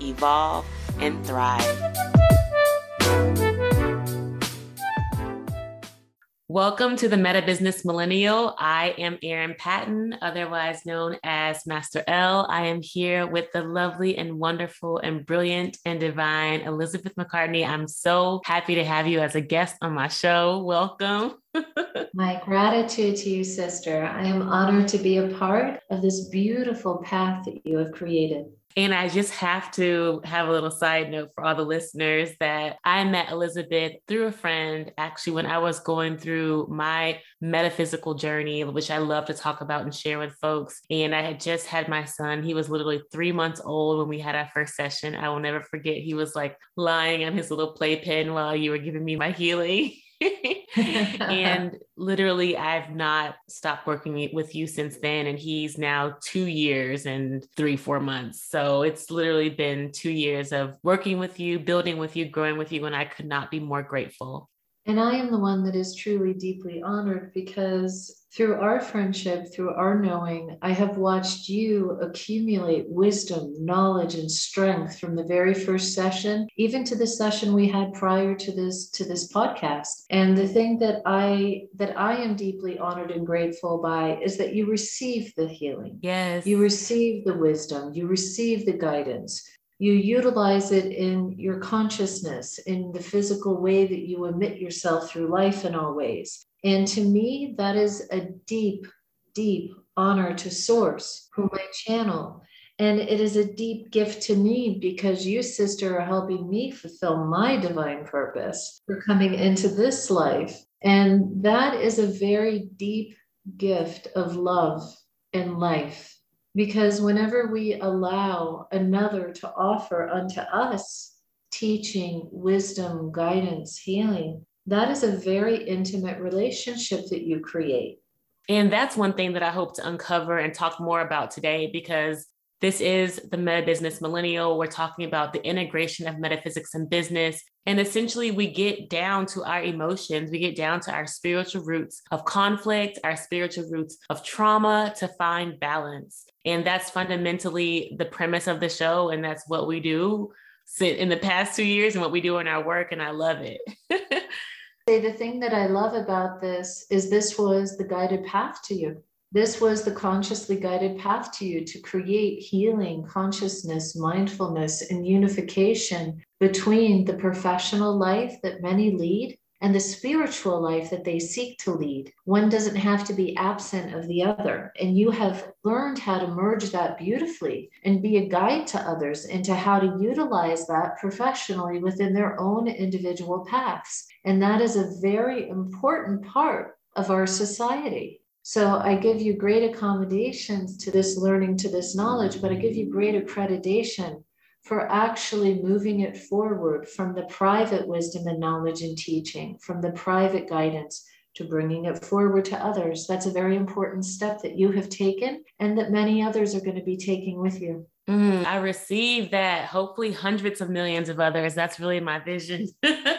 evolve, and thrive. Welcome to the Meta Business Millennial. I am Erin Patton, otherwise known as Master L. I am here with the lovely and wonderful and brilliant and divine Elizabeth McCartney. I'm so happy to have you as a guest on my show. Welcome. my gratitude to you, sister. I am honored to be a part of this beautiful path that you have created. And I just have to have a little side note for all the listeners that I met Elizabeth through a friend actually when I was going through my metaphysical journey, which I love to talk about and share with folks. And I had just had my son. He was literally three months old when we had our first session. I will never forget. He was like lying on his little playpen while you were giving me my healing. and literally, I've not stopped working with you since then. And he's now two years and three, four months. So it's literally been two years of working with you, building with you, growing with you. And I could not be more grateful. And I am the one that is truly deeply honored because through our friendship, through our knowing, I have watched you accumulate wisdom, knowledge, and strength from the very first session, even to the session we had prior to this to this podcast. And the thing that I that I am deeply honored and grateful by is that you receive the healing. Yes. You receive the wisdom, you receive the guidance you utilize it in your consciousness, in the physical way that you emit yourself through life in all ways. And to me, that is a deep, deep honor to Source, whom I channel. And it is a deep gift to me because you, sister, are helping me fulfill my divine purpose for coming into this life. And that is a very deep gift of love and life because whenever we allow another to offer unto us teaching, wisdom, guidance, healing, that is a very intimate relationship that you create. And that's one thing that I hope to uncover and talk more about today because this is the Meta Business Millennial. We're talking about the integration of metaphysics and business. And essentially, we get down to our emotions, we get down to our spiritual roots of conflict, our spiritual roots of trauma to find balance. And that's fundamentally the premise of the show. And that's what we do in the past two years and what we do in our work. And I love it. the thing that I love about this is this was the guided path to you. This was the consciously guided path to you to create healing, consciousness, mindfulness, and unification between the professional life that many lead and the spiritual life that they seek to lead. One doesn't have to be absent of the other. And you have learned how to merge that beautifully and be a guide to others into how to utilize that professionally within their own individual paths. And that is a very important part of our society. So I give you great accommodations to this learning, to this knowledge, but I give you great accreditation for actually moving it forward from the private wisdom and knowledge and teaching, from the private guidance to bringing it forward to others. That's a very important step that you have taken and that many others are going to be taking with you. Mm, I receive that. Hopefully, hundreds of millions of others. That's really my vision.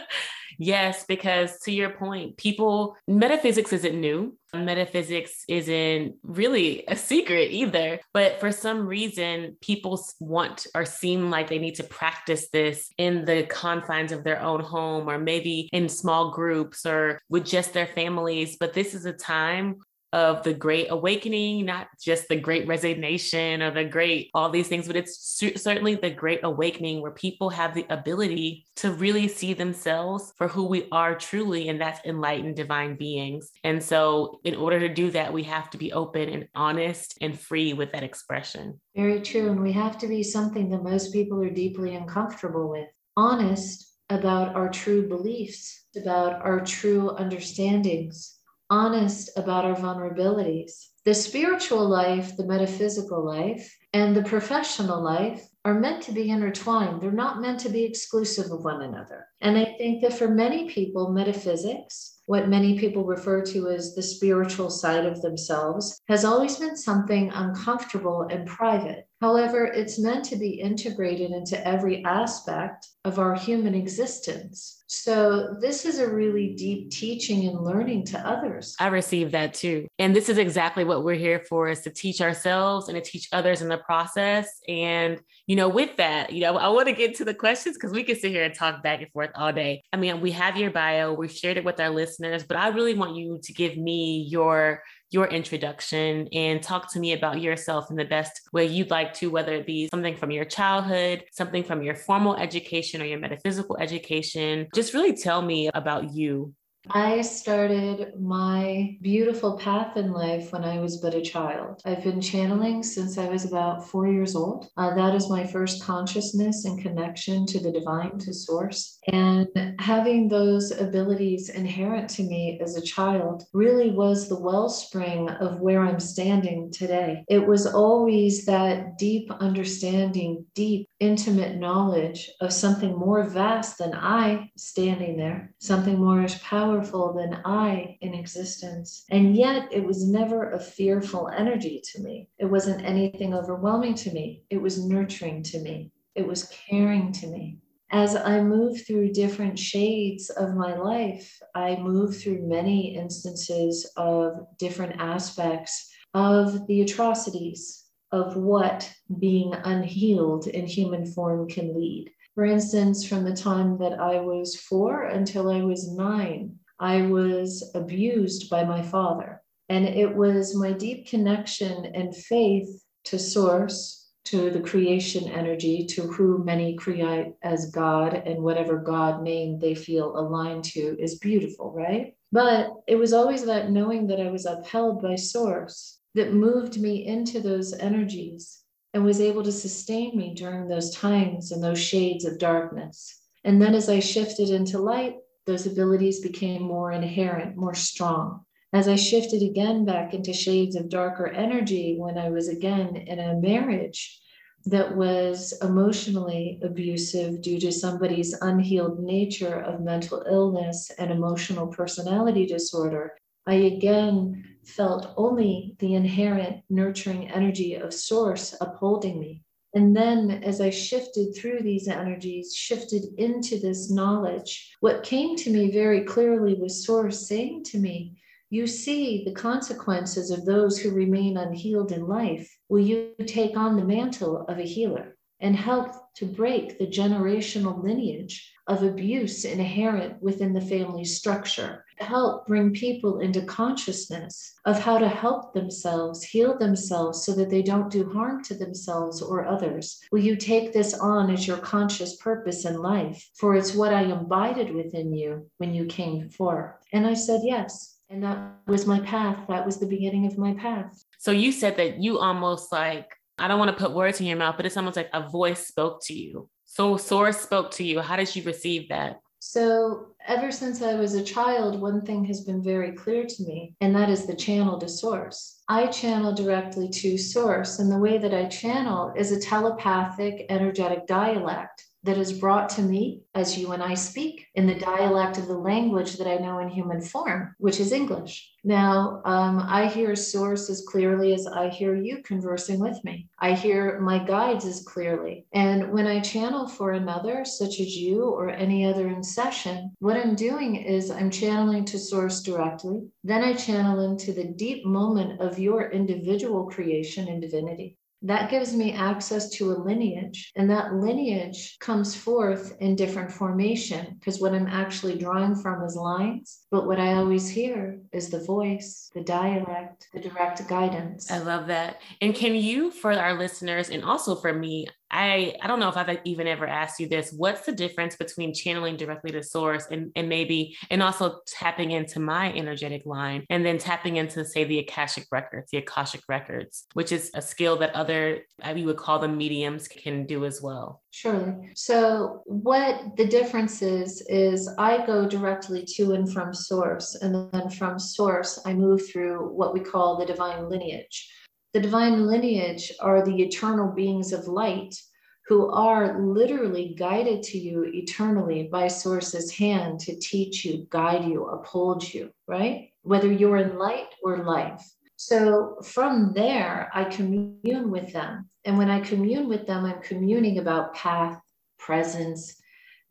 Yes, because to your point, people, metaphysics isn't new. Metaphysics isn't really a secret either. But for some reason, people want or seem like they need to practice this in the confines of their own home or maybe in small groups or with just their families. But this is a time of the great awakening, not just the great resignation or the great all these things, but it's certainly the great awakening where people have the ability to really see themselves for who we are truly, and that's enlightened divine beings. And so, in order to do that, we have to be open and honest and free with that expression. Very true. And we have to be something that most people are deeply uncomfortable with honest about our true beliefs, about our true understandings honest about our vulnerabilities. The spiritual life, the metaphysical life, and the professional life are meant to be intertwined. They're not meant to be exclusive of one another. And I think that for many people, metaphysics, what many people refer to as the spiritual side of themselves, has always been something uncomfortable and private. However, it's meant to be integrated into every aspect of our human existence. So, this is a really deep teaching and learning to others. I received that too. And this is exactly what we're here for is to teach ourselves and to teach others in the process. And, you know, with that, you know, I want to get to the questions because we can sit here and talk back and forth all day. I mean, we have your bio, we've shared it with our listeners, but I really want you to give me your your introduction and talk to me about yourself in the best way you'd like to, whether it be something from your childhood, something from your formal education or your metaphysical education. Just really tell me about you. I started my beautiful path in life when I was but a child. I've been channeling since I was about four years old. Uh, that is my first consciousness and connection to the divine, to source. And having those abilities inherent to me as a child really was the wellspring of where I'm standing today. It was always that deep understanding, deep, intimate knowledge of something more vast than I standing there, something more as powerful powerful than I in existence. And yet it was never a fearful energy to me. It wasn't anything overwhelming to me. It was nurturing to me. It was caring to me. As I move through different shades of my life, I move through many instances of different aspects of the atrocities of what being unhealed in human form can lead. For instance, from the time that I was four until I was nine, I was abused by my father. And it was my deep connection and faith to Source, to the creation energy, to who many create as God and whatever God name they feel aligned to is beautiful, right? But it was always that knowing that I was upheld by Source that moved me into those energies and was able to sustain me during those times and those shades of darkness. And then as I shifted into light, those abilities became more inherent, more strong. As I shifted again back into shades of darker energy when I was again in a marriage that was emotionally abusive due to somebody's unhealed nature of mental illness and emotional personality disorder, I again felt only the inherent nurturing energy of Source upholding me. And then as I shifted through these energies, shifted into this knowledge, what came to me very clearly was Source saying to me, You see the consequences of those who remain unhealed in life. Will you take on the mantle of a healer and help to break the generational lineage of abuse inherent within the family structure? Help bring people into consciousness of how to help themselves, heal themselves so that they don't do harm to themselves or others? Will you take this on as your conscious purpose in life? For it's what I imbibed within you when you came forth. And I said, yes. And that was my path. That was the beginning of my path. So you said that you almost like, I don't want to put words in your mouth, but it's almost like a voice spoke to you. So Source spoke to you. How did you receive that? So, ever since I was a child, one thing has been very clear to me, and that is the channel to source. I channel directly to source, and the way that I channel is a telepathic energetic dialect that is brought to me as you and I speak in the dialect of the language that I know in human form, which is English. Now, um, I hear source as clearly as I hear you conversing with me. I hear my guides as clearly. And when I channel for another, such as you or any other in session, what I'm doing is I'm channeling to source directly. Then I channel into the deep moment of your individual creation and divinity. That gives me access to a lineage, and that lineage comes forth in different formation because what I'm actually drawing from is lines, but what I always hear is the voice, the dialect, the direct guidance. I love that. And can you, for our listeners and also for me, I I don't know if I've even ever asked you this. What's the difference between channeling directly to source and, and maybe and also tapping into my energetic line and then tapping into say the Akashic records, the Akashic records, which is a skill that other uh, we would call them mediums can do as well. Surely. So what the difference is is I go directly to and from source and then from source I move through what we call the divine lineage. The divine lineage are the eternal beings of light who are literally guided to you eternally by Source's hand to teach you, guide you, uphold you, right? Whether you're in light or life. So from there, I commune with them. And when I commune with them, I'm communing about path, presence,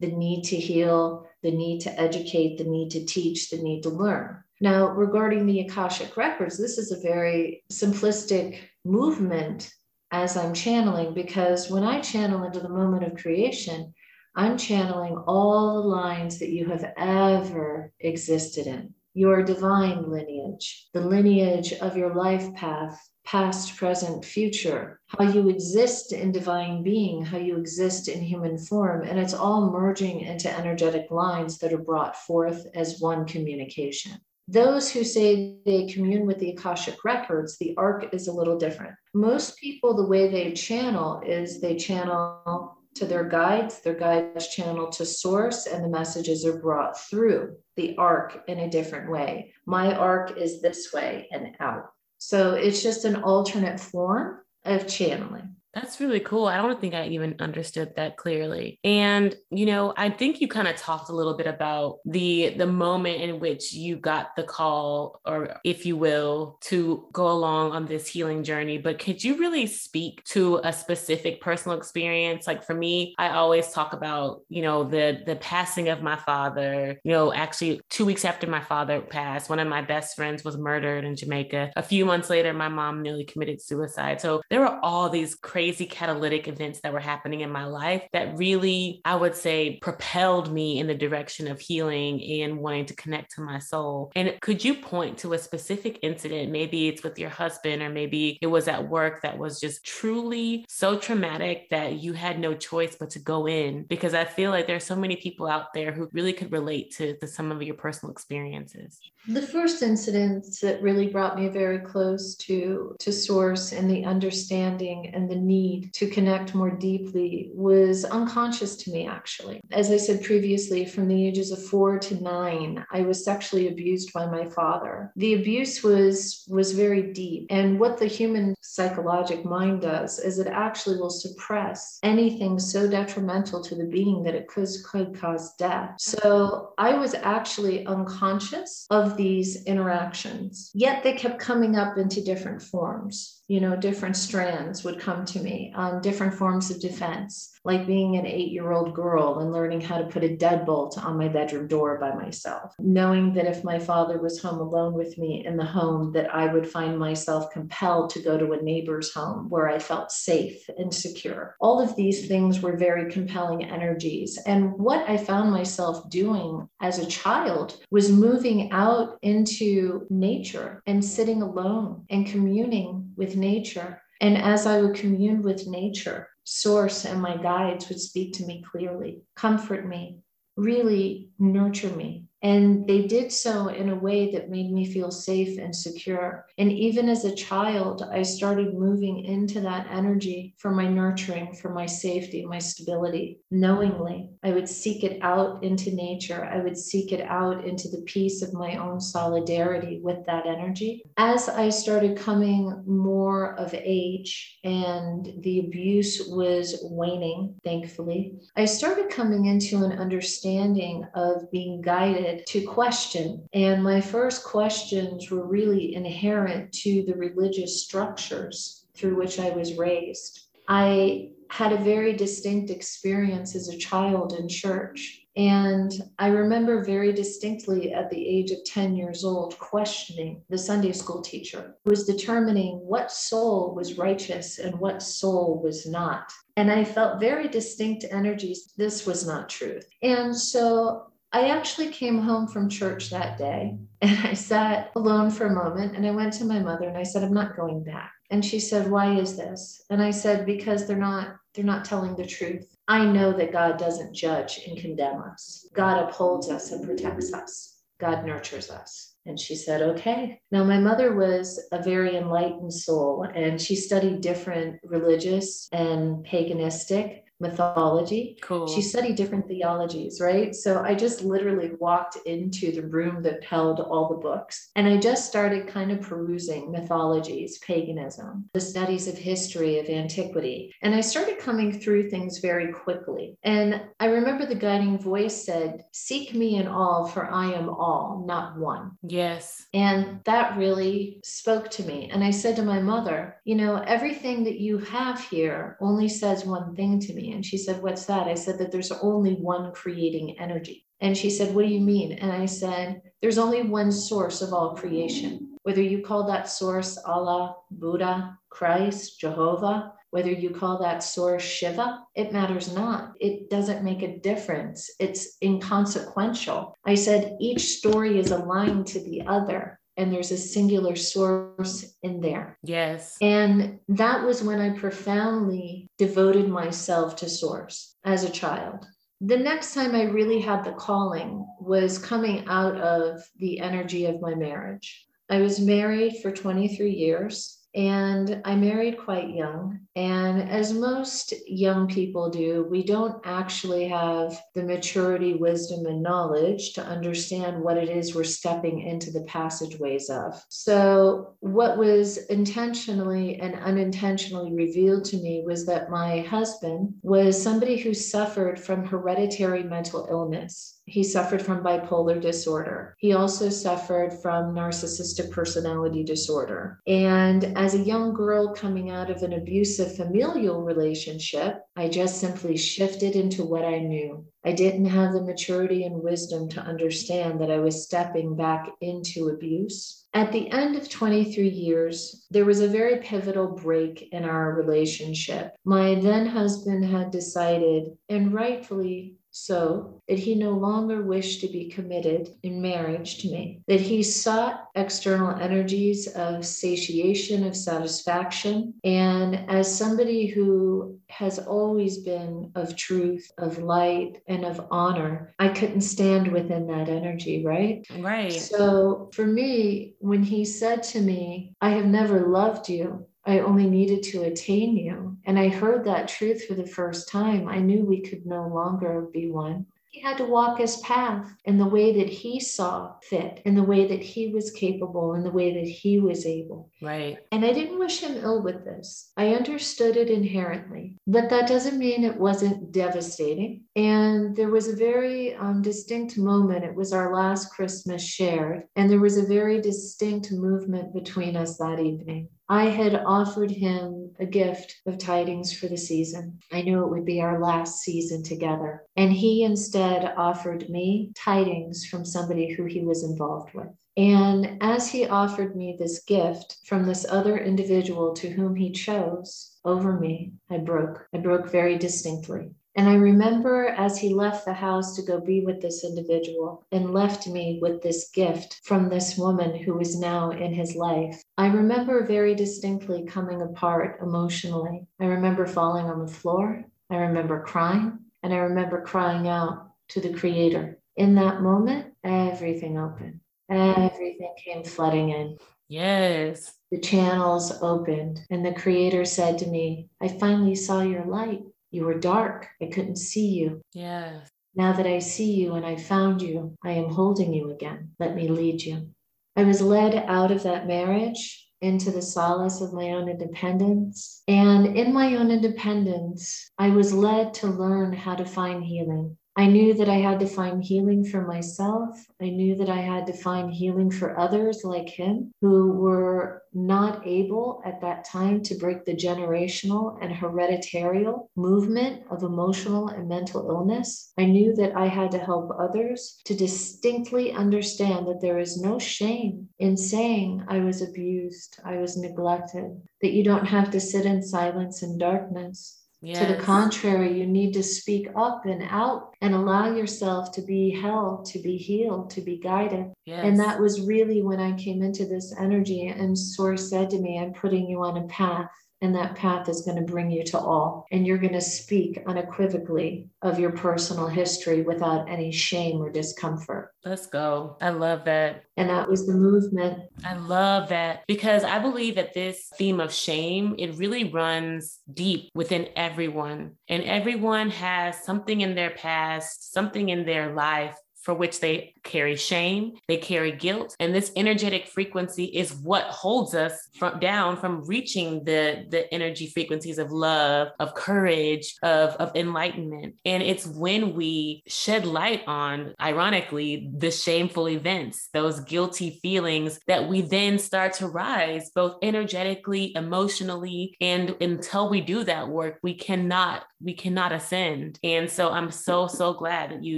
the need to heal, the need to educate, the need to teach, the need to learn. Now, regarding the Akashic Records, this is a very simplistic movement as I'm channeling because when I channel into the moment of creation, I'm channeling all the lines that you have ever existed in your divine lineage, the lineage of your life path, past, present, future, how you exist in divine being, how you exist in human form. And it's all merging into energetic lines that are brought forth as one communication. Those who say they commune with the Akashic records, the arc is a little different. Most people, the way they channel is they channel to their guides, their guides channel to source, and the messages are brought through the arc in a different way. My arc is this way and out. So it's just an alternate form of channeling. That's really cool. I don't think I even understood that clearly. And you know, I think you kind of talked a little bit about the the moment in which you got the call or if you will to go along on this healing journey, but could you really speak to a specific personal experience? Like for me, I always talk about, you know, the the passing of my father. You know, actually 2 weeks after my father passed, one of my best friends was murdered in Jamaica. A few months later, my mom nearly committed suicide. So there were all these crazy crazy catalytic events that were happening in my life that really, I would say, propelled me in the direction of healing and wanting to connect to my soul. And could you point to a specific incident? Maybe it's with your husband, or maybe it was at work that was just truly so traumatic that you had no choice but to go in. Because I feel like there's so many people out there who really could relate to, to some of your personal experiences. The first incident that really brought me very close to, to source and the understanding and the need to connect more deeply was unconscious to me, actually. As I said previously, from the ages of four to nine, I was sexually abused by my father. The abuse was, was very deep. And what the human psychologic mind does is it actually will suppress anything so detrimental to the being that it could, could cause death. So I was actually unconscious of these interactions, yet they kept coming up into different forms you know, different strands would come to me on different forms of defense, like being an eight year old girl and learning how to put a deadbolt on my bedroom door by myself, knowing that if my father was home alone with me in the home, that I would find myself compelled to go to a neighbor's home where I felt safe and secure. All of these things were very compelling energies. And what I found myself doing as a child was moving out into nature and sitting alone and communing with nature. And as I would commune with nature, Source and my guides would speak to me clearly, comfort me, really nurture me, and they did so in a way that made me feel safe and secure. And even as a child, I started moving into that energy for my nurturing, for my safety, my stability. Knowingly, I would seek it out into nature. I would seek it out into the peace of my own solidarity with that energy. As I started coming more of age and the abuse was waning, thankfully, I started coming into an understanding of being guided to question. And my first questions were really inherent to the religious structures through which I was raised. I had a very distinct experience as a child in church. And I remember very distinctly at the age of 10 years old questioning the Sunday school teacher who was determining what soul was righteous and what soul was not. And I felt very distinct energies. This was not truth. And so I actually came home from church that day and I sat alone for a moment and I went to my mother and I said, I'm not going back. And she said, Why is this? And I said, Because they're not, they're not telling the truth. I know that God doesn't judge and condemn us. God upholds us and protects us. God nurtures us. And she said, okay. Now, my mother was a very enlightened soul and she studied different religious and paganistic mythology. Cool. She studied different theologies, right? So I just literally walked into the room that held all the books and I just started kind of perusing mythologies, paganism, the studies of history, of antiquity. And I started coming through things very quickly. And I remember the guiding voice said, Seek me in all, for I am all, not one. Yes. And that really spoke to me. And I said to my mother, You know, everything that you have here only says one thing to me. And she said, What's that? I said that there's only one creating energy. And she said, What do you mean? And I said, There's only one source of all creation. Whether you call that source Allah, Buddha, Christ, Jehovah, whether you call that source Shiva, it matters not. It doesn't make a difference. It's inconsequential. I said each story is aligned to the other and there's a singular source in there. Yes. And that was when I profoundly devoted myself to source as a child. The next time I really had the calling was coming out of the energy of my marriage. I was married for 23 years. And I married quite young. And as most young people do, we don't actually have the maturity, wisdom, and knowledge to understand what it is we're stepping into the passageways of. So, what was intentionally and unintentionally revealed to me was that my husband was somebody who suffered from hereditary mental illness. He suffered from bipolar disorder. He also suffered from narcissistic personality disorder. And as a young girl coming out of an abusive familial relationship, I just simply shifted into what I knew. I didn't have the maturity and wisdom to understand that I was stepping back into abuse. At the end of 23 years, there was a very pivotal break in our relationship. My then husband had decided, and rightfully so that he no longer wished to be committed in marriage to me, that he sought external energies of satiation, of satisfaction. And as somebody who has always been of truth, of light, and of honor, I couldn't stand within that energy, right? Right. So for me, when he said to me, I have never loved you, I only needed to attain you. And I heard that truth for the first time. I knew we could no longer be one. He had to walk his path in the way that he saw fit, in the way that he was capable, in the way that he was able. Right. And I didn't wish him ill with this. I understood it inherently, but that doesn't mean it wasn't devastating. And there was a very um, distinct moment. It was our last Christmas shared, and there was a very distinct movement between us that evening. I had offered him a gift of tidings for the season. I knew it would be our last season together. And he instead offered me tidings from somebody who he was involved with. And as he offered me this gift from this other individual to whom he chose over me, I broke. I broke very distinctly. And I remember as he left the house to go be with this individual and left me with this gift from this woman who was now in his life, I remember very distinctly coming apart emotionally. I remember falling on the floor. I remember crying. And I remember crying out to the Creator. In that moment, everything opened, everything came flooding in. Yes. The channels opened, and the Creator said to me, I finally saw your light. You were dark. I couldn't see you. Yes. Now that I see you and I found you, I am holding you again. Let me lead you. I was led out of that marriage into the solace of my own independence. And in my own independence, I was led to learn how to find healing. I knew that I had to find healing for myself. I knew that I had to find healing for others like him who were not able at that time to break the generational and hereditary movement of emotional and mental illness. I knew that I had to help others to distinctly understand that there is no shame in saying I was abused, I was neglected, that you don't have to sit in silence and darkness Yes. To the contrary, you need to speak up and out and allow yourself to be held, to be healed, to be guided. Yes. And that was really when I came into this energy and Source said to me, I'm putting you on a path and that path is going to bring you to all. And you're going to speak unequivocally of your personal history without any shame or discomfort. Let's go. I love that. And that was the movement. I love that because I believe that this theme of shame, it really runs deep within everyone. And everyone has something in their past, something in their life for which they carry shame, they carry guilt, and this energetic frequency is what holds us from down from reaching the the energy frequencies of love, of courage, of of enlightenment. And it's when we shed light on ironically the shameful events, those guilty feelings that we then start to rise both energetically, emotionally, and until we do that work, we cannot we cannot ascend. And so I'm so so glad that you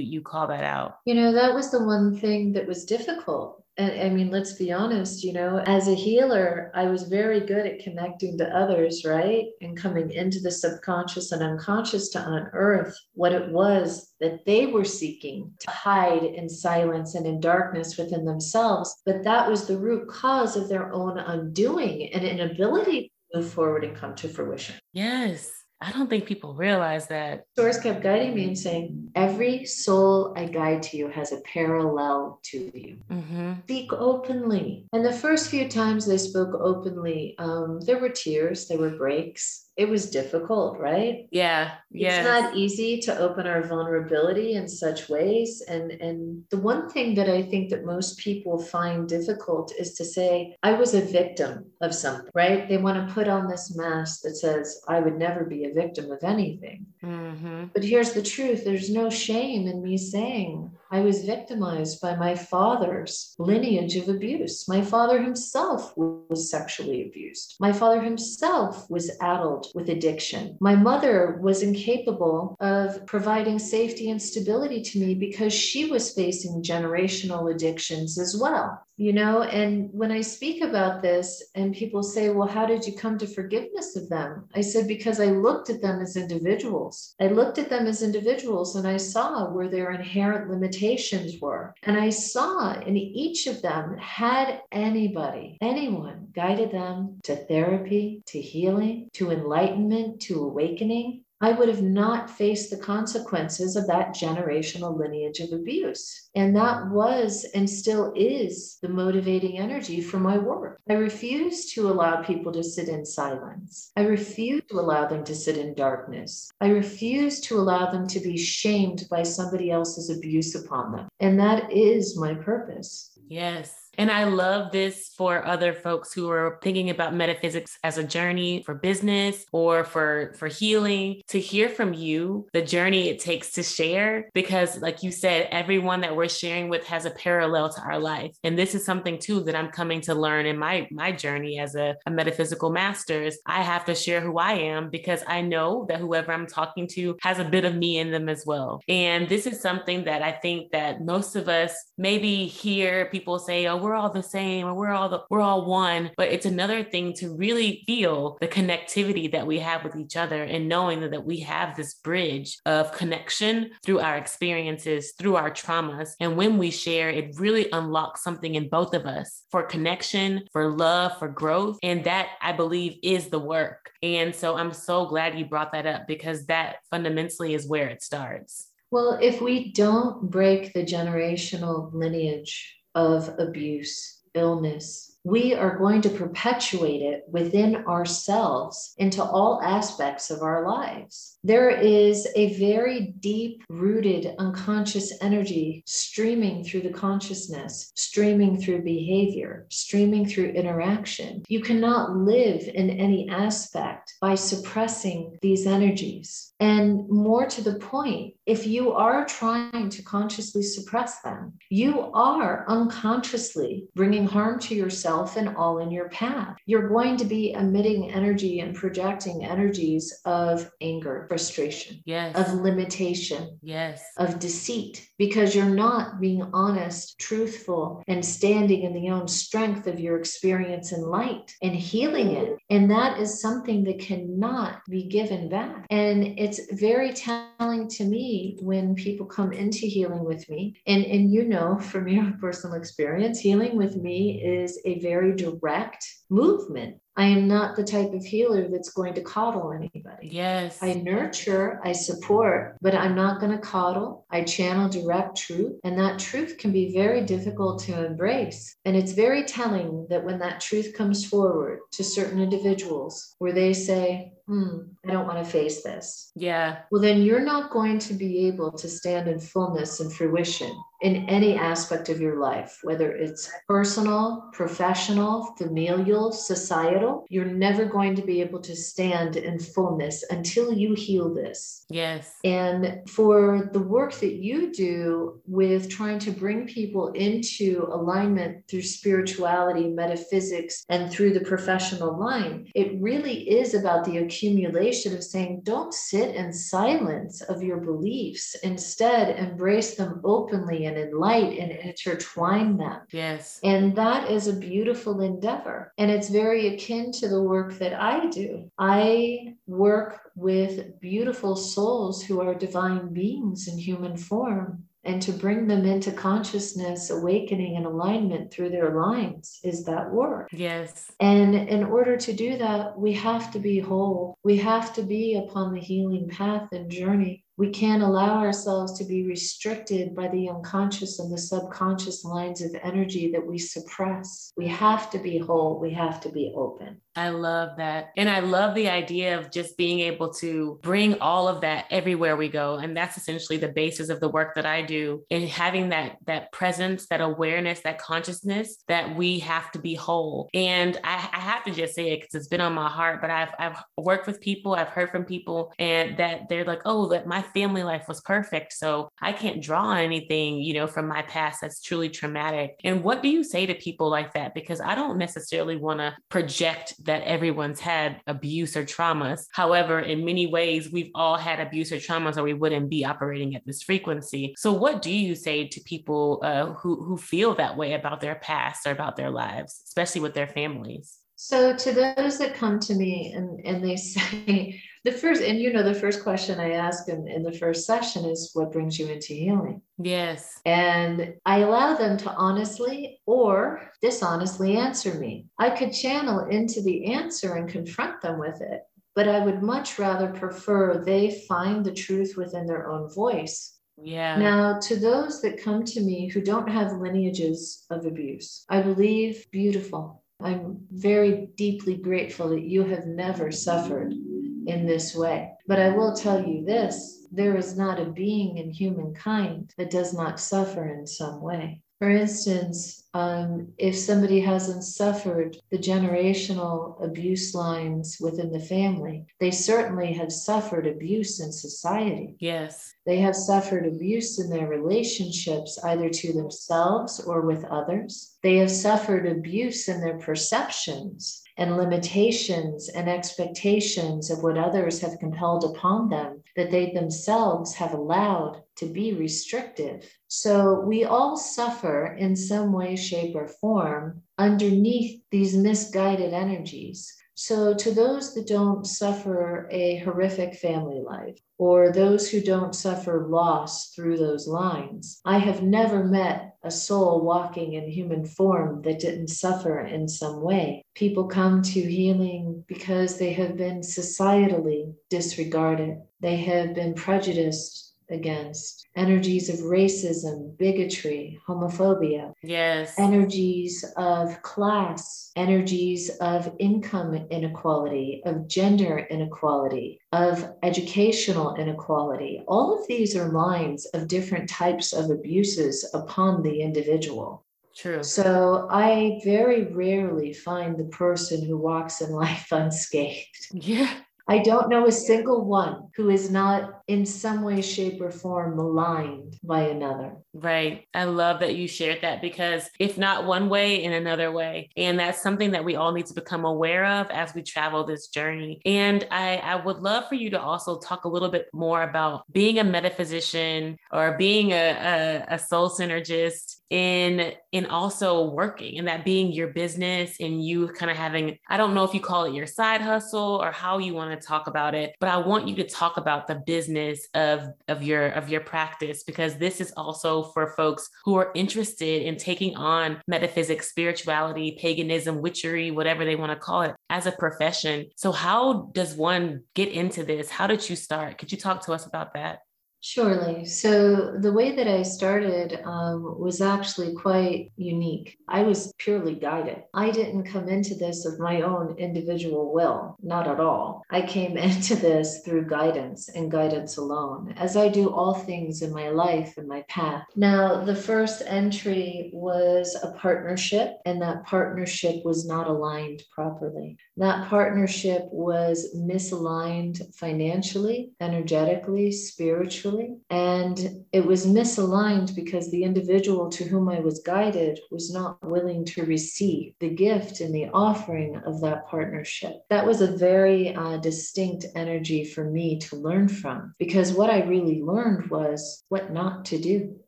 you call that out. You know, that was the one thing that was difficult. And I mean, let's be honest, you know, as a healer, I was very good at connecting to others, right? And coming into the subconscious and unconscious to unearth what it was that they were seeking to hide in silence and in darkness within themselves. But that was the root cause of their own undoing and inability to move forward and come to fruition. Yes. I don't think people realize that. Source kept guiding me and saying, Every soul I guide to you has a parallel to you. Mm-hmm. Speak openly. And the first few times they spoke openly, um, there were tears, there were breaks it was difficult, right? Yeah. Yeah. It's not easy to open our vulnerability in such ways. And and the one thing that I think that most people find difficult is to say, I was a victim of something, right? They want to put on this mask that says, I would never be a victim of anything. Mm-hmm. But here's the truth there's no shame in me saying, I was victimized by my father's lineage of abuse. My father himself was sexually abused. My father himself was addled with addiction. My mother was incapable of providing safety and stability to me because she was facing generational addictions as well you know? And when i speak about this and people say well how did you come to forgiveness of them? I said because i looked at them as individuals. I looked at them as individuals and i saw where their inherent limitations were. And i saw in each of them had anybody anyone guided them to therapy to healing to enlightenment to awakening I would have not faced the consequences of that generational lineage of abuse. And that was and still is the motivating energy for my work. I refuse to allow people to sit in silence. I refuse to allow them to sit in darkness. I refuse to allow them to be shamed by somebody else's abuse upon them. And that is my purpose. Yes. And I love this for other folks who are thinking about metaphysics as a journey for business or for for healing to hear from you the journey it takes to share because like you said everyone that we're sharing with has a parallel to our life. And this is something too that I'm coming to learn in my my journey as a, a metaphysical master's. I have to share who I am because I know that whoever I'm talking to has a bit of me in them as well. And this is something that I think that most of us maybe hear people say, oh, we're all the same or we're all the we're all one. But it's another thing to really feel the connectivity that we have with each other and knowing that, that we have this bridge of connection through our experiences through our traumas. And when we share it really unlocks something in both of us for connection for love for growth. And that i believe is the work. And so i'm so glad you brought that up because that fundamentally is where it starts. Well, if we don't break the generational lineage of abuse, illness, we are going to perpetuate it within ourselves into all aspects of our lives. There is a very deep rooted unconscious energy streaming through the consciousness, streaming through behavior, streaming through interaction. You cannot live in any aspect by suppressing these energies. And more to the point, if you are trying to consciously suppress them, you are unconsciously bringing harm to yourself and all in your path. You're going to be emitting energy and projecting energies of anger, frustration, yes. of limitation, yes, of deceit, because you're not being honest, truthful, and standing in the own strength of your experience and light and healing it. And that is something that cannot be given back. And it's very telling to me when people come into healing with me. And, and you know from your personal experience, healing with me is a very direct movement. I am not the type of healer that's going to coddle anybody. Yes. I nurture, I support, but I'm not going to coddle. I channel direct truth. And that truth can be very difficult to embrace. And it's very telling that when that truth comes forward to certain individuals, where they say, hmm, I don't want to face this. Yeah. Well, then you're not going to be able to stand in fullness and fruition in any aspect of your life, whether it's personal, professional, familial, societal. You're never going to be able to stand in fullness until you heal this. Yes. And for the work that you do with trying to bring people into alignment through spirituality, metaphysics, and through the professional line, it really is about the accumulation of saying, don't sit in silence of your beliefs. Instead, embrace them openly and in light and intertwine them. Yes. And that is a beautiful endeavor. And it's very akin to the work that I do. I work with beautiful souls who are divine beings in human form and to bring them into consciousness, awakening, and alignment through their lines is that work. Yes. And in order to do that, we have to be whole. We have to be upon the healing path and journey. We can't allow ourselves to be restricted by the unconscious and the subconscious lines of energy that we suppress. We have to be whole. We have to be open. I love that. And I love the idea of just being able to bring all of that everywhere we go. And that's essentially the basis of the work that I do in having that that presence, that awareness, that consciousness that we have to be whole. And I, I have to just say it because it's been on my heart, but I've I've worked with people, I've heard from people and that they're like, oh, that my family life was perfect. So I can't draw anything, you know, from my past that's truly traumatic. And what do you say to people like that? Because I don't necessarily want to project that everyone's had abuse or traumas. However, in many ways, we've all had abuse or traumas, or we wouldn't be operating at this frequency. So, what do you say to people uh, who who feel that way about their past or about their lives, especially with their families? So, to those that come to me and, and they say, the first, and you know, the first question I ask in, in the first session is, What brings you into healing? Yes. And I allow them to honestly or dishonestly answer me. I could channel into the answer and confront them with it, but I would much rather prefer they find the truth within their own voice yeah. Now, to those that come to me who don't have lineages of abuse, I believe beautiful. I'm very deeply grateful that you have never suffered in this way. But I will tell you this there is not a being in humankind that does not suffer in some way. For instance, um, if somebody hasn't suffered the generational abuse lines within the family, they certainly have suffered abuse in society. Yes. They have suffered abuse in their relationships, either to themselves or with others. They have suffered abuse in their perceptions and limitations and expectations of what others have compelled upon them that they themselves have allowed to be restrictive. So we all suffer in some way, shape, or form underneath these misguided energies. So, to those that don't suffer a horrific family life, or those who don't suffer loss through those lines, I have never met a soul walking in human form that didn't suffer in some way. People come to healing because they have been societally disregarded, they have been prejudiced against energies of racism, bigotry, homophobia. Yes. Energies of class, energies of income inequality, of gender inequality, of educational inequality. All of these are lines of different types of abuses upon the individual. True. So I very rarely find the person who walks in life unscathed. Yeah. I don't know a single one who is not in some way, shape, or form maligned by another. Right. I love that you shared that because if not one way, in another way. And that's something that we all need to become aware of as we travel this journey. And I, I would love for you to also talk a little bit more about being a metaphysician or being a, a, a soul synergist in in also working and that being your business and you kind of having i don't know if you call it your side hustle or how you want to talk about it, but I want you to talk about the business of, of your of your practice because this is also for folks who are interested in taking on metaphysics, spirituality, paganism, witchery, whatever they want to call it, as a profession. So how does one get into this? How did you start? Could you talk to us about that? Surely. So the way that I started um, was actually quite unique. I was purely guided. I didn't come into this of my own individual will, not at all. I came into this through guidance and guidance alone, as I do all things in my life and my path. Now, the first entry was a partnership, and that partnership was not aligned properly. That partnership was misaligned financially, energetically, spiritually and it was misaligned because the individual to whom I was guided was not willing to receive the gift and the offering of that partnership. That was a very uh, distinct energy for me to learn from because what I really learned was what not to do.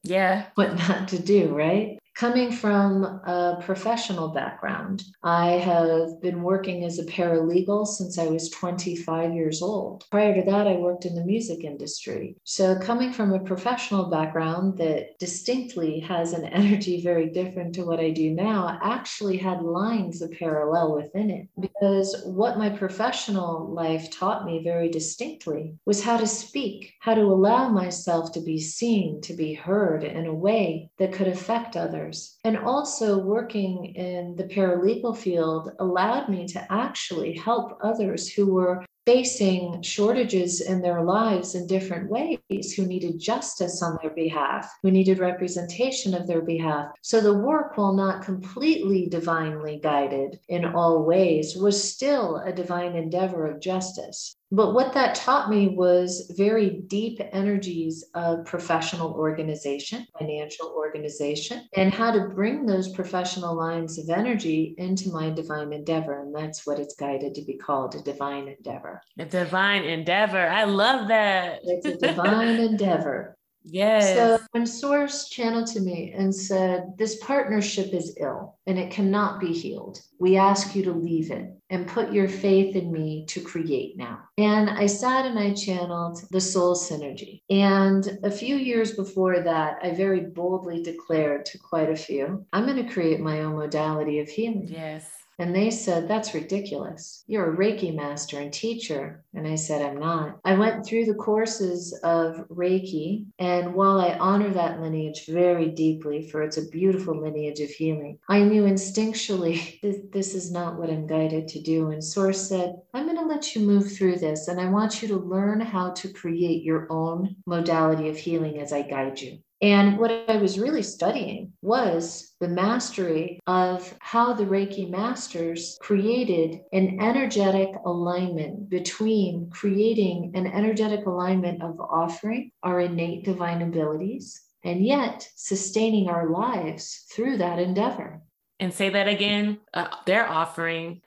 Yeah. What not to do, right? Coming from a professional background, I have been working as a paralegal since I was 25 years old. Prior to that, I worked in the music industry. So, coming from a professional background that distinctly has an energy very different to what I do now, actually had lines of parallel within it. Because what my professional life taught me very distinctly was how to speak, how to allow myself to be seen, to be heard in a way that could affect others others. And also, working in the paralegal field allowed me to actually help others who were facing shortages in their lives in different ways, who needed justice on their behalf, who needed representation of their behalf. So the work, while not completely divinely guided in all ways, was still a divine endeavor of justice. But what that taught me was very deep energies of professional organization, financial organization, and how to bring those professional lines of energy into my divine endeavor. And that's what it's guided to be called a divine endeavor. A divine endeavor. I love that. It's a divine endeavor. Yes. So when Source channeled to me and said, This partnership is ill and it cannot be healed, we ask you to leave it and put your faith in me to create now. And I sat and I channeled the soul synergy. And a few years before that, I very boldly declared to quite a few, I'm going to create my own modality of healing. Yes. And they said, That's ridiculous. You're a Reiki master and teacher. And I said, I'm not. I went through the courses of Reiki. And while I honor that lineage very deeply, for it's a beautiful lineage of healing, I knew instinctually this, this is not what I'm guided to do. And Source said, I'm going to let you move through this. And I want you to learn how to create your own modality of healing as I guide you. And what I was really studying was the mastery of how the Reiki masters created an energetic alignment between creating an energetic alignment of offering our innate divine abilities and yet sustaining our lives through that endeavor. And say that again. Uh, they're offering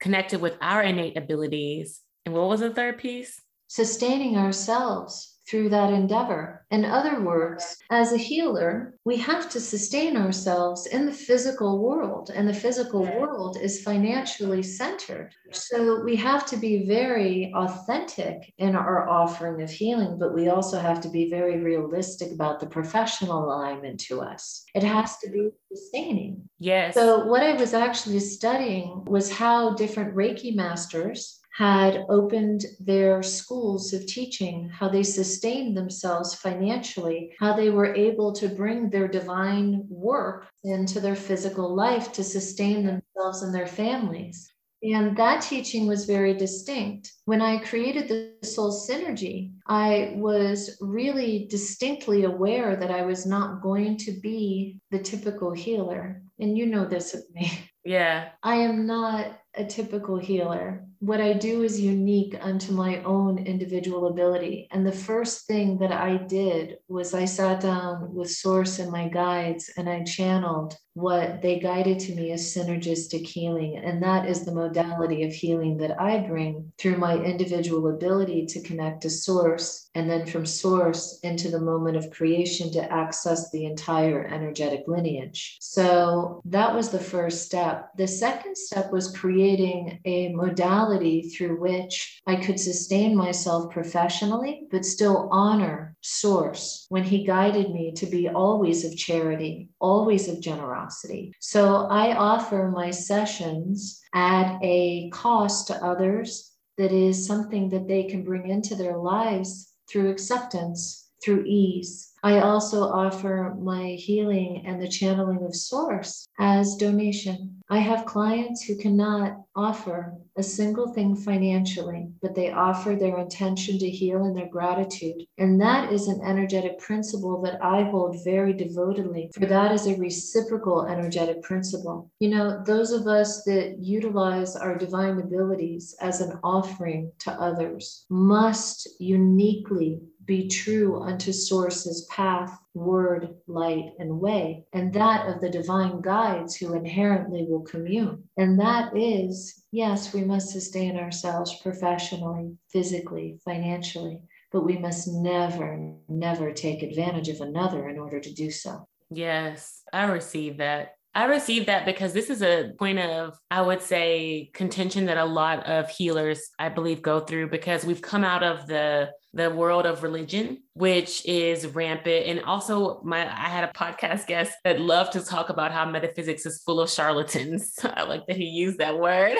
connected with our innate abilities. And what was the third piece? Sustaining ourselves through that endeavor. In other words, as a healer, we have to sustain ourselves in the physical world, and the physical world is financially centered. So we have to be very authentic in our offering of healing, but we also have to be very realistic about the professional alignment to us. It has to be sustaining. Yes. So, what I was actually studying was how different Reiki masters had opened their schools of teaching, how they sustained themselves financially, how they were able to bring their divine work into their physical life to sustain themselves and their families. And that teaching was very distinct. When I created the soul synergy, I was really distinctly aware that I was not going to be the typical healer. And you know this of me. Yeah. I am not a typical healer what I do is unique unto my own individual ability. And the first thing that I did was I sat down with Source and my guides and I channeled what they guided to me is synergistic healing. And that is the modality of healing that I bring through my individual ability to connect to Source and then from Source into the moment of creation to access the entire energetic lineage. So that was the first step. The second step was creating a modality through which I could sustain myself professionally, but still honor Source when He guided me to be always of charity, always of generosity. So I offer my sessions at a cost to others that is something that they can bring into their lives through acceptance, through ease, I also offer my healing and the channeling of source as donation. I have clients who cannot offer a single thing financially, but they offer their intention to heal and their gratitude. And that is an energetic principle that I hold very devotedly, for that is a reciprocal energetic principle. You know, those of us that utilize our divine abilities as an offering to others must uniquely be true unto Source's path, word, light, and way, and that of the divine guides who inherently will commune. And that is, yes, we must sustain ourselves professionally, physically, financially, but we must never, never take advantage of another in order to do so. Yes, I receive that. I received that because this is a point of, I would say, contention that a lot of healers, I believe, go through because we've come out of the the world of religion, which is rampant. And also, my I had a podcast guest that loved to talk about how metaphysics is full of charlatans. I like that he used that word.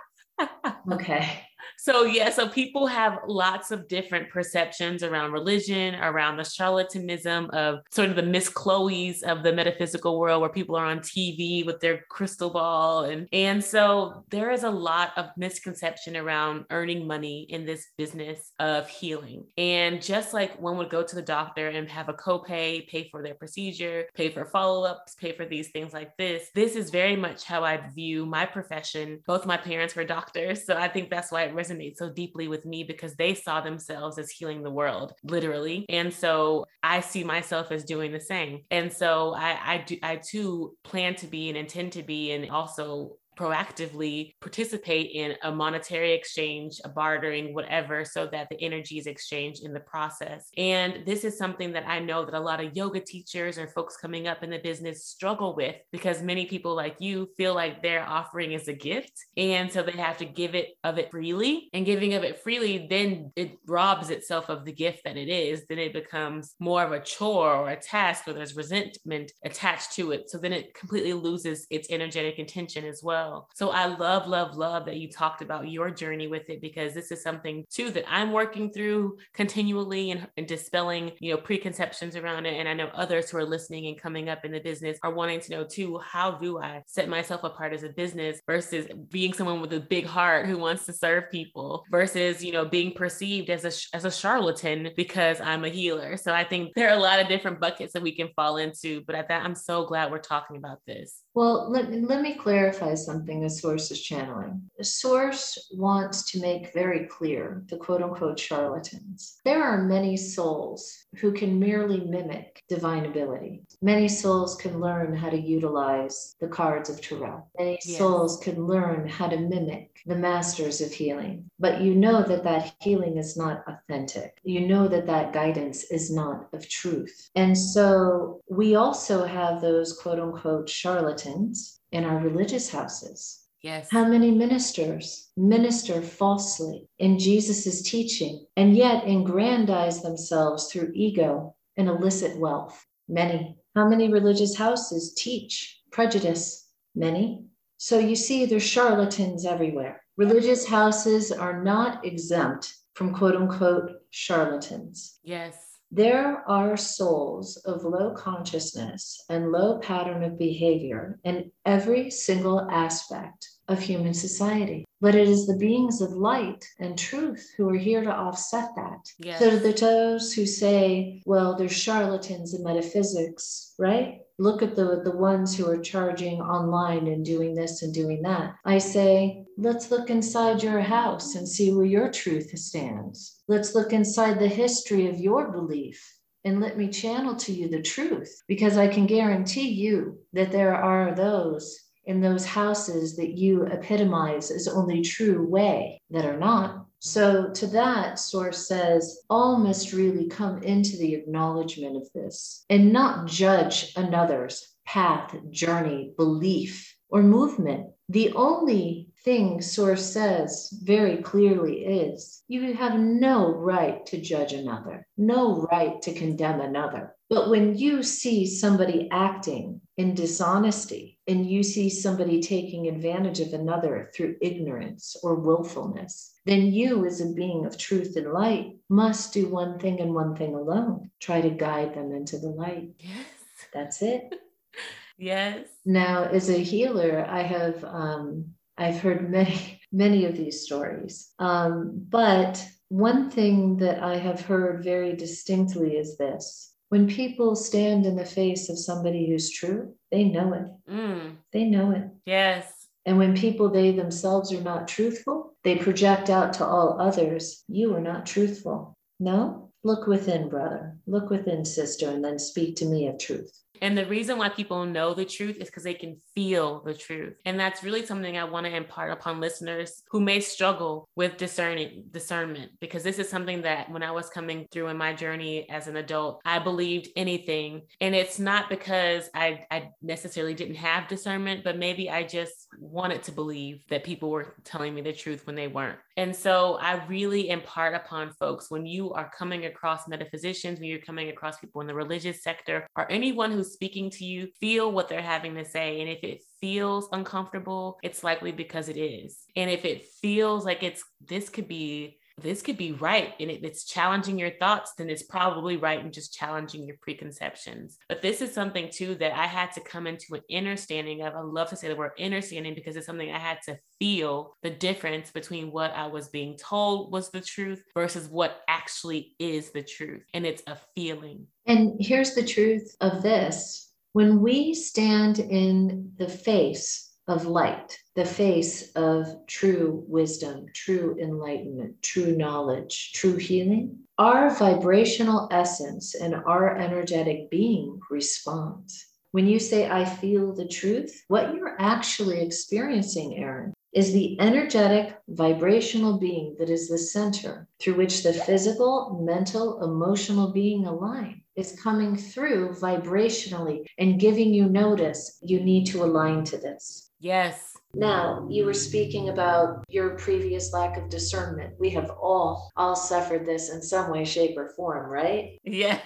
okay. So, yeah, so people have lots of different perceptions around religion, around the charlatanism of sort of the Miss Cleo's of the metaphysical world where people are on TV with their crystal ball. And, and so there is a lot of misconception around earning money in this business of healing. And just like one would go to the doctor and have a copay, pay for their procedure, pay for follow ups, pay for these things like this, this is very much how I view my profession. Both my parents were doctors. So I think that's why it resonates resonate so deeply with me because they saw themselves as healing the world, literally. And so I see myself as doing the same. And so I, I do, I too plan to be and intend to be, and also proactively participate in a monetary exchange, a bartering, whatever, so that the energy is exchanged in the process. And this is something that I know that a lot of yoga teachers or folks coming up in the business struggle with because many people like you feel like their offering is a gift. And so they have to give it of it freely. And giving of it freely, then it robs itself of the gift that it is. Then it becomes more of a chore or a task, or there's resentment attached to it. So then it completely loses its energetic intention as well well. So I love, love, love that you talked about your journey with it because this is something too that I'm working through continually and, and dispelling, you know, preconceptions around it. And I know others who are listening and coming up in the business are wanting to know too, how do I set myself apart as a business versus being someone with a big heart who wants to serve people versus, you know, being perceived as a, as a charlatan because I'm a healer. So I think there are a lot of different buckets that we can fall into, but at that, I'm so glad we're talking about this. Well, let, let me clarify something the source is channeling. The source wants to make very clear the quote unquote charlatans. There are many souls who can merely mimic divine ability. Many souls can learn how to utilize the cards of Tarot. Many yes. souls can learn how to mimic the masters of healing. But you know that that healing is not authentic. You know that that guidance is not of truth. And so we also have those quote unquote charlatans in our religious houses. Yes. How many ministers minister falsely in Jesus' teaching and yet aggrandize themselves through ego and illicit wealth? Many. How many religious houses teach prejudice? Many. So you see, there's charlatans everywhere. Religious houses are not exempt from quote unquote charlatans. Yes. There are souls of low consciousness and low pattern of behavior in every single aspect of human society. But it is the beings of light and truth who are here to offset that. Yes. So the those who say, well, there's charlatans in metaphysics, right? Look at the, the ones who are charging online and doing this and doing that. I say, let's look inside your house and see where your truth stands. Let's look inside the history of your belief and let me channel to you the truth because I can guarantee you that there are those in those houses that you epitomize as only true way that are not. So, to that, Source says, all must really come into the acknowledgement of this and not judge another's path, journey, belief, or movement. The only thing Source says very clearly is you have no right to judge another, no right to condemn another. But when you see somebody acting in dishonesty and you see somebody taking advantage of another through ignorance or willfulness, then you, as a being of truth and light, must do one thing and one thing alone try to guide them into the light. Yes. That's it. yes. Now, as a healer, I have um, I've heard many many of these stories, um, but one thing that I have heard very distinctly is this when people stand in the face of somebody who's true, they know it. Mm. They know it. Yes. And when people, they themselves are not truthful, they project out to all others, you are not truthful. No, look within, brother. Look within, sister, and then speak to me of truth. And the reason why people know the truth is because they can feel the truth. And that's really something I want to impart upon listeners who may struggle with discerning discernment, because this is something that when I was coming through in my journey as an adult, I believed anything. And it's not because I, I necessarily didn't have discernment, but maybe I just wanted to believe that people were telling me the truth when they weren't. And so I really impart upon folks when you are coming across metaphysicians, when you're coming across people in the religious sector, or anyone who's speaking to you, feel what they're having to say. And if it feels uncomfortable, it's likely because it is. And if it feels like it's this could be this could be right and it, it's challenging your thoughts, then it's probably right and just challenging your preconceptions. But this is something too that I had to come into an understanding of. I love to say the word understanding because it's something I had to feel the difference between what I was being told was the truth versus what actually is the truth. And it's a feeling. And here's the truth of this when we stand in the face of light, the face of true wisdom, true enlightenment, true knowledge, true healing, our vibrational essence and our energetic being responds. When you say, I feel the truth, what you're actually experiencing, Erin, is the energetic vibrational being that is the center through which the physical, mental, emotional being align is coming through vibrationally and giving you notice you need to align to this. Yes. Now, you were speaking about your previous lack of discernment. We have all all suffered this in some way shape or form, right? Yeah.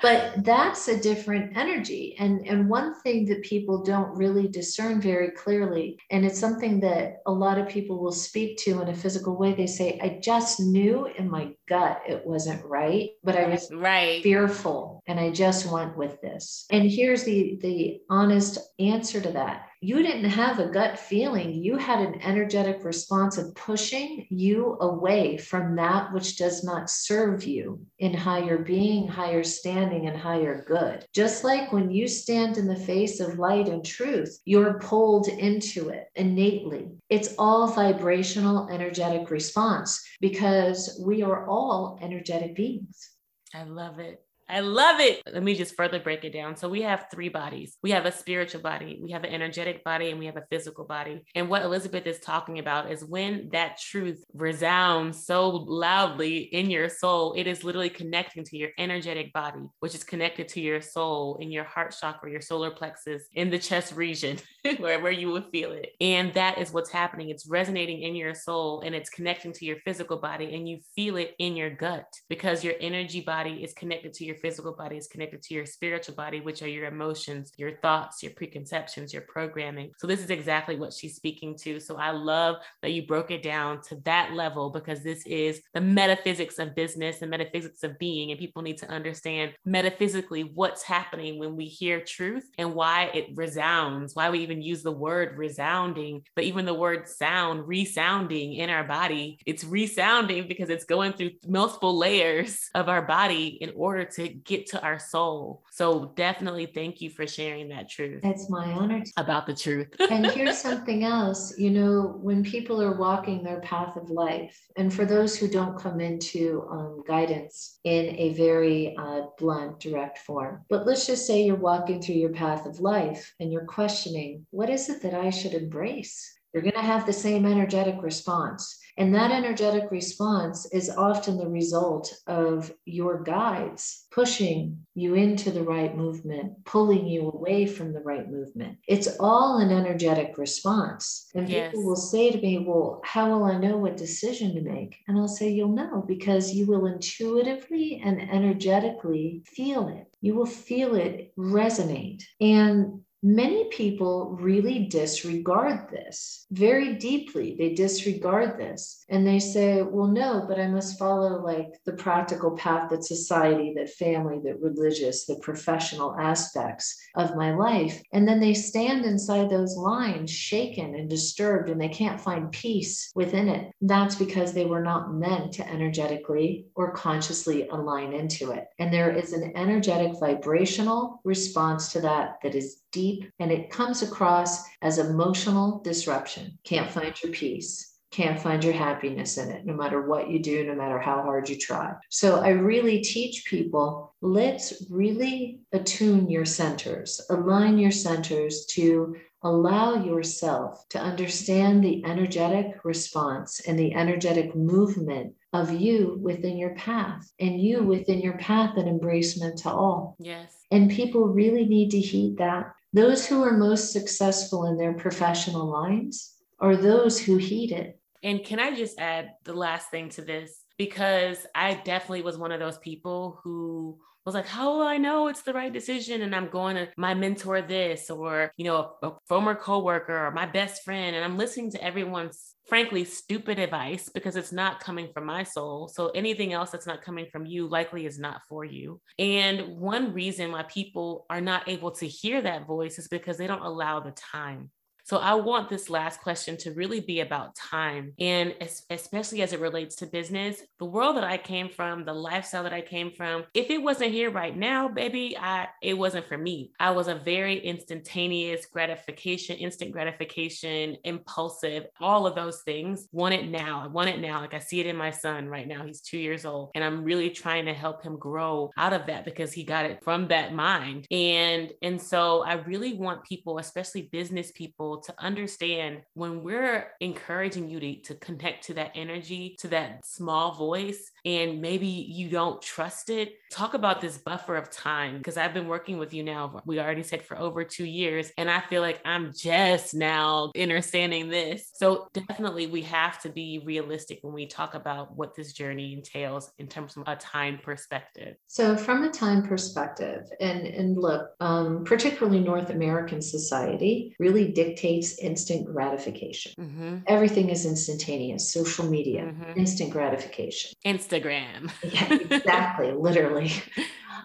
But that's a different energy. And and one thing that people don't really discern very clearly and it's something that a lot of people will speak to in a physical way they say i just knew in my gut it wasn't right but i was right. fearful and i just went with this. And here's the the honest answer to that you didn't have a gut feeling. You had an energetic response of pushing you away from that which does not serve you in higher being, higher standing, and higher good. Just like when you stand in the face of light and truth, you're pulled into it innately. It's all vibrational, energetic response because we are all energetic beings. I love it. I love it. Let me just further break it down. So we have three bodies. We have a spiritual body, we have an energetic body, and we have a physical body. And what Elizabeth is talking about is when that truth resounds so loudly in your soul, it is literally connecting to your energetic body, which is connected to your soul in your heart chakra, your solar plexus, in the chest region, where, where you would feel it. And that is what's happening. It's resonating in your soul and it's connecting to your physical body, and you feel it in your gut because your energy body is connected to your physical body is connected to your spiritual body, which are your emotions, your thoughts, your preconceptions, your programming. So, this is exactly what she's speaking to. So, I love that you broke it down to that level because this is the metaphysics of business and metaphysics of being. And people need to understand metaphysically what's happening when we hear truth and why it resounds, why we even use the word resounding, but even the word sound, resounding in our body. It's resounding because it's going through multiple layers of our body in order to get to our soul. So definitely thank you for sharing that truth. It's my honor about the truth. and here's something else, you know, when people are walking their path of life, and for those who don't come into um, guidance in a very uh, blunt, direct form, but let's just say you're walking through your path of life and you're questioning, what is it that I should embrace? You're going to have the same energetic response. And that energetic response is often the result of your guides pushing you into the right movement, pulling you away from the right movement. It's all an energetic response. And yes. people will say to me, Well, how will I know what decision to make? And I'll say, You'll know because you will intuitively and energetically feel it. You will feel it resonate. And Many people really disregard this very deeply. They disregard this and they say, well, no, but I must follow like the practical path that society, that family, that religious, the professional aspects of my life. And then they stand inside those lines shaken and disturbed and they can't find peace within it. That's because they were not meant to energetically or consciously align into it. And there is an energetic vibrational response to that that is deep and it comes across as emotional disruption. Can't find your peace can't find your happiness in it, no matter what you do, no matter how hard you try. So I really teach people let's really attune your centers, align your centers to allow yourself to understand the energetic response and the energetic movement of you within your path and you within your path and embracement to all. Yes. And people really need to heed that those who are most successful in their professional lines are those who heed it. And can I just add the last thing to this? Because I definitely was one of those people who was like, how will I know it's the right decision? And I'm going to my mentor this, or, you know, a, a former coworker or my best friend. And I'm listening to everyone's frankly stupid advice because it's not coming from my soul. So anything else that's not coming from you likely is not for you. And one reason why people are not able to hear that voice is because they don't allow the time. So I want this last question to really be about time. And especially as it relates to business, the world that I came from, the lifestyle that I came from, if it wasn't here right now, baby, I it wasn't for me. I was a very instantaneous gratification, instant gratification, impulsive, all of those things. Want it now. I want it now. Like I see it in my son right now. He's two years old. And I'm really trying to help him grow out of that because he got it from that mind. And and so I really want people, especially business people to understand when we're encouraging you to, to connect to that energy, to that small voice, and maybe you don't trust it, talk about this buffer of time. Because I've been working with you now, we already said for over two years, and I feel like I'm just now understanding this. So definitely we have to be realistic when we talk about what this journey entails in terms of a time perspective. So from a time perspective, and, and look, um, particularly North American society really dictates dictates instant gratification. Mm-hmm. Everything is instantaneous. Social media, mm-hmm. instant gratification. Instagram. yeah, exactly, literally.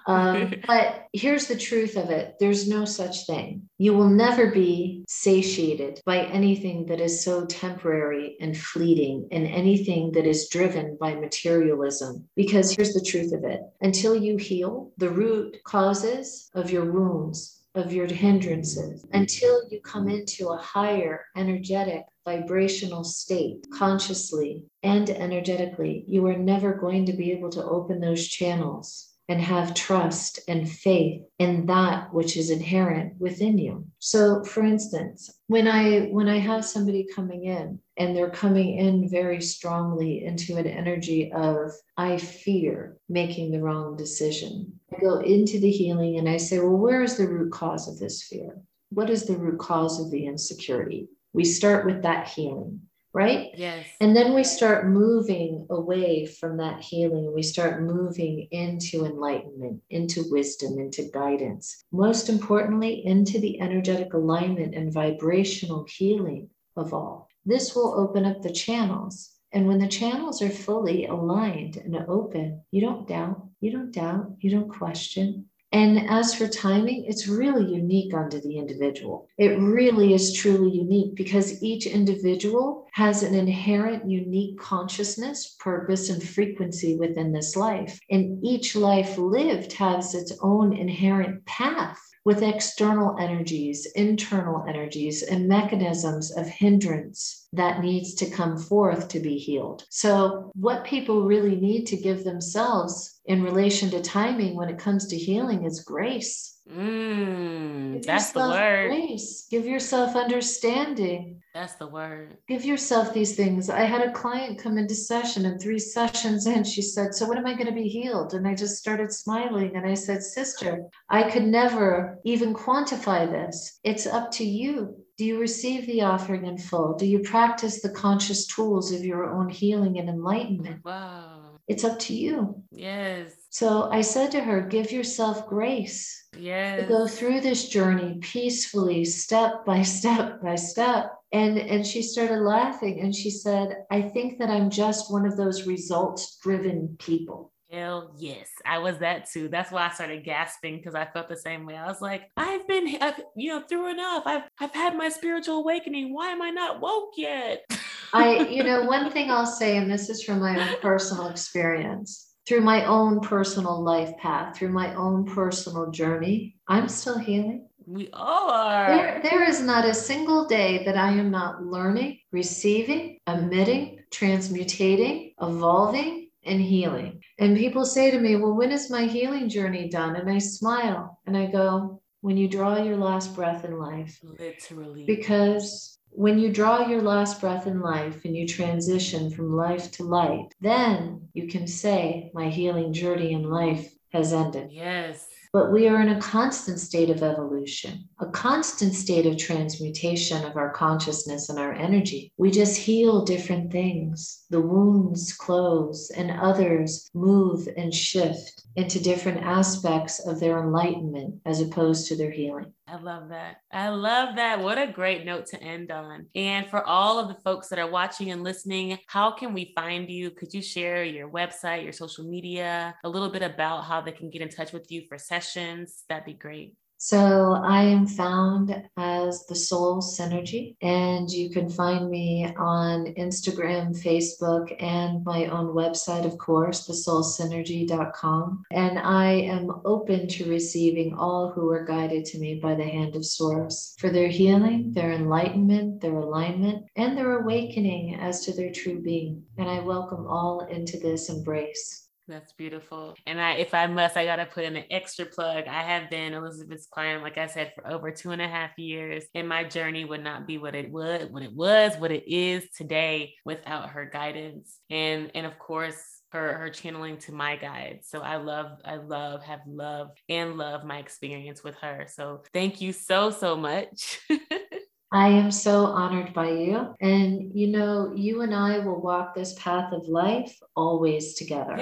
Um, but here's the truth of it there's no such thing. You will never be satiated by anything that is so temporary and fleeting and anything that is driven by materialism. Because here's the truth of it until you heal the root causes of your wounds, of your hindrances until you come into a higher energetic vibrational state consciously and energetically. You are never going to be able to open those channels and have trust and faith in that which is inherent within you. So for instance when i when i have somebody coming in and they're coming in very strongly into an energy of i fear making the wrong decision i go into the healing and i say well where is the root cause of this fear? What is the root cause of the insecurity? We start with that healing right? Yes. And then we start moving away from that healing. We start moving into enlightenment, into wisdom, into guidance. Most importantly, into the energetic alignment and vibrational healing of all. This will open up the channels. And when the channels are fully aligned and open, you don't doubt, you don't doubt, you don't question, and as for timing, it's really unique unto the individual. It really is truly unique because each individual has an inherent unique consciousness, purpose, and frequency within this life. And each life lived has its own inherent path with external energies, internal energies, and mechanisms of hindrance that needs to come forth to be healed. So, what people really need to give themselves in relation to timing when it comes to healing is grace Mm, that's the word. Grace. Give yourself understanding. That's the word. Give yourself these things. I had a client come into session, and three sessions in, she said, So, when am I going to be healed? And I just started smiling. And I said, Sister, I could never even quantify this. It's up to you. Do you receive the offering in full? Do you practice the conscious tools of your own healing and enlightenment? Wow. It's up to you. Yes. So I said to her, give yourself grace. Yes. To go through this journey peacefully, step by step by step. And and she started laughing and she said, I think that I'm just one of those results driven people. Hell yes, I was that too. That's why I started gasping because I felt the same way. I was like, I've been, I've, you know, through enough. I've, I've had my spiritual awakening. Why am I not woke yet? I, you know, one thing I'll say, and this is from my own personal experience, through my own personal life path, through my own personal journey, I'm still healing. We all are. There, there is not a single day that I am not learning, receiving, emitting, transmutating, evolving, and healing. And people say to me, Well, when is my healing journey done? And I smile and I go, When you draw your last breath in life. Literally. Because when you draw your last breath in life and you transition from life to light, then you can say, My healing journey in life has ended. Yes but we are in a constant state of evolution, a constant state of transmutation of our consciousness and our energy. We just heal different things. The wounds close, and others move and shift into different aspects of their enlightenment as opposed to their healing. I love that. I love that. What a great note to end on. And for all of the folks that are watching and listening, how can we find you? Could you share your website, your social media, a little bit about how they can get in touch with you for sessions? That'd be great. So I am found as the Soul Synergy, and you can find me on Instagram, Facebook, and my own website, of course, thesoulsynergy.com. And I am open to receiving all who are guided to me by the hand of Source for their healing, their enlightenment, their alignment, and their awakening as to their true being. And I welcome all into this embrace. That's beautiful. And I, if I must, I got to put in an extra plug. I have been Elizabeth's client, like I said, for over two and a half years. And my journey would not be what it would, what it was, what it is today without her guidance. And, and of course, her, her channeling to my guide. So I love, I love, have loved and love my experience with her. So thank you so, so much. I am so honored by you. And you know, you and I will walk this path of life always together.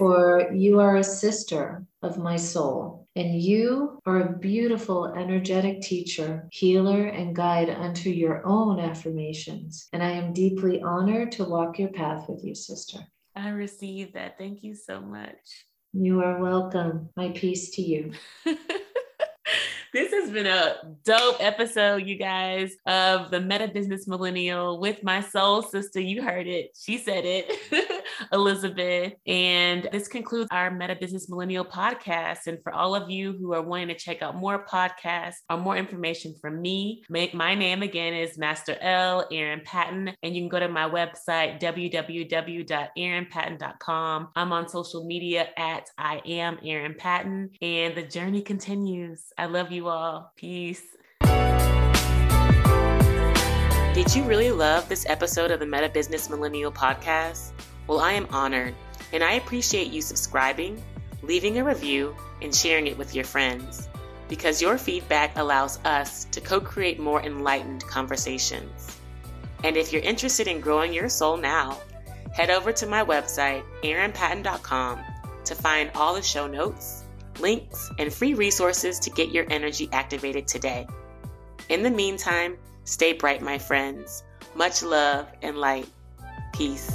For you are a sister of my soul, and you are a beautiful, energetic teacher, healer, and guide unto your own affirmations. And I am deeply honored to walk your path with you, sister. I receive that. Thank you so much. You are welcome. My peace to you. this has been a dope episode, you guys, of the Meta Business Millennial with my soul sister. You heard it. She said it, Elizabeth. And this concludes our Meta Business Millennial podcast. And for all of you who are wanting to check out more podcasts or more information from me, my name again is Master L. Erin Patton. And you can go to my website, www.erinpatton.com. I'm on social media at I am Erin Patton. And the journey continues. I love you all. Peace. Did you really love this episode of the Meta Business Millennial podcast? Well, I am honored, and I appreciate you subscribing, leaving a review, and sharing it with your friends because your feedback allows us to co create more enlightened conversations. And if you're interested in growing your soul now, head over to my website, erinpatton.com, to find all the show notes links, and free resources to get your energy activated today. In the meantime, stay bright, my friends. Much love and light. Peace.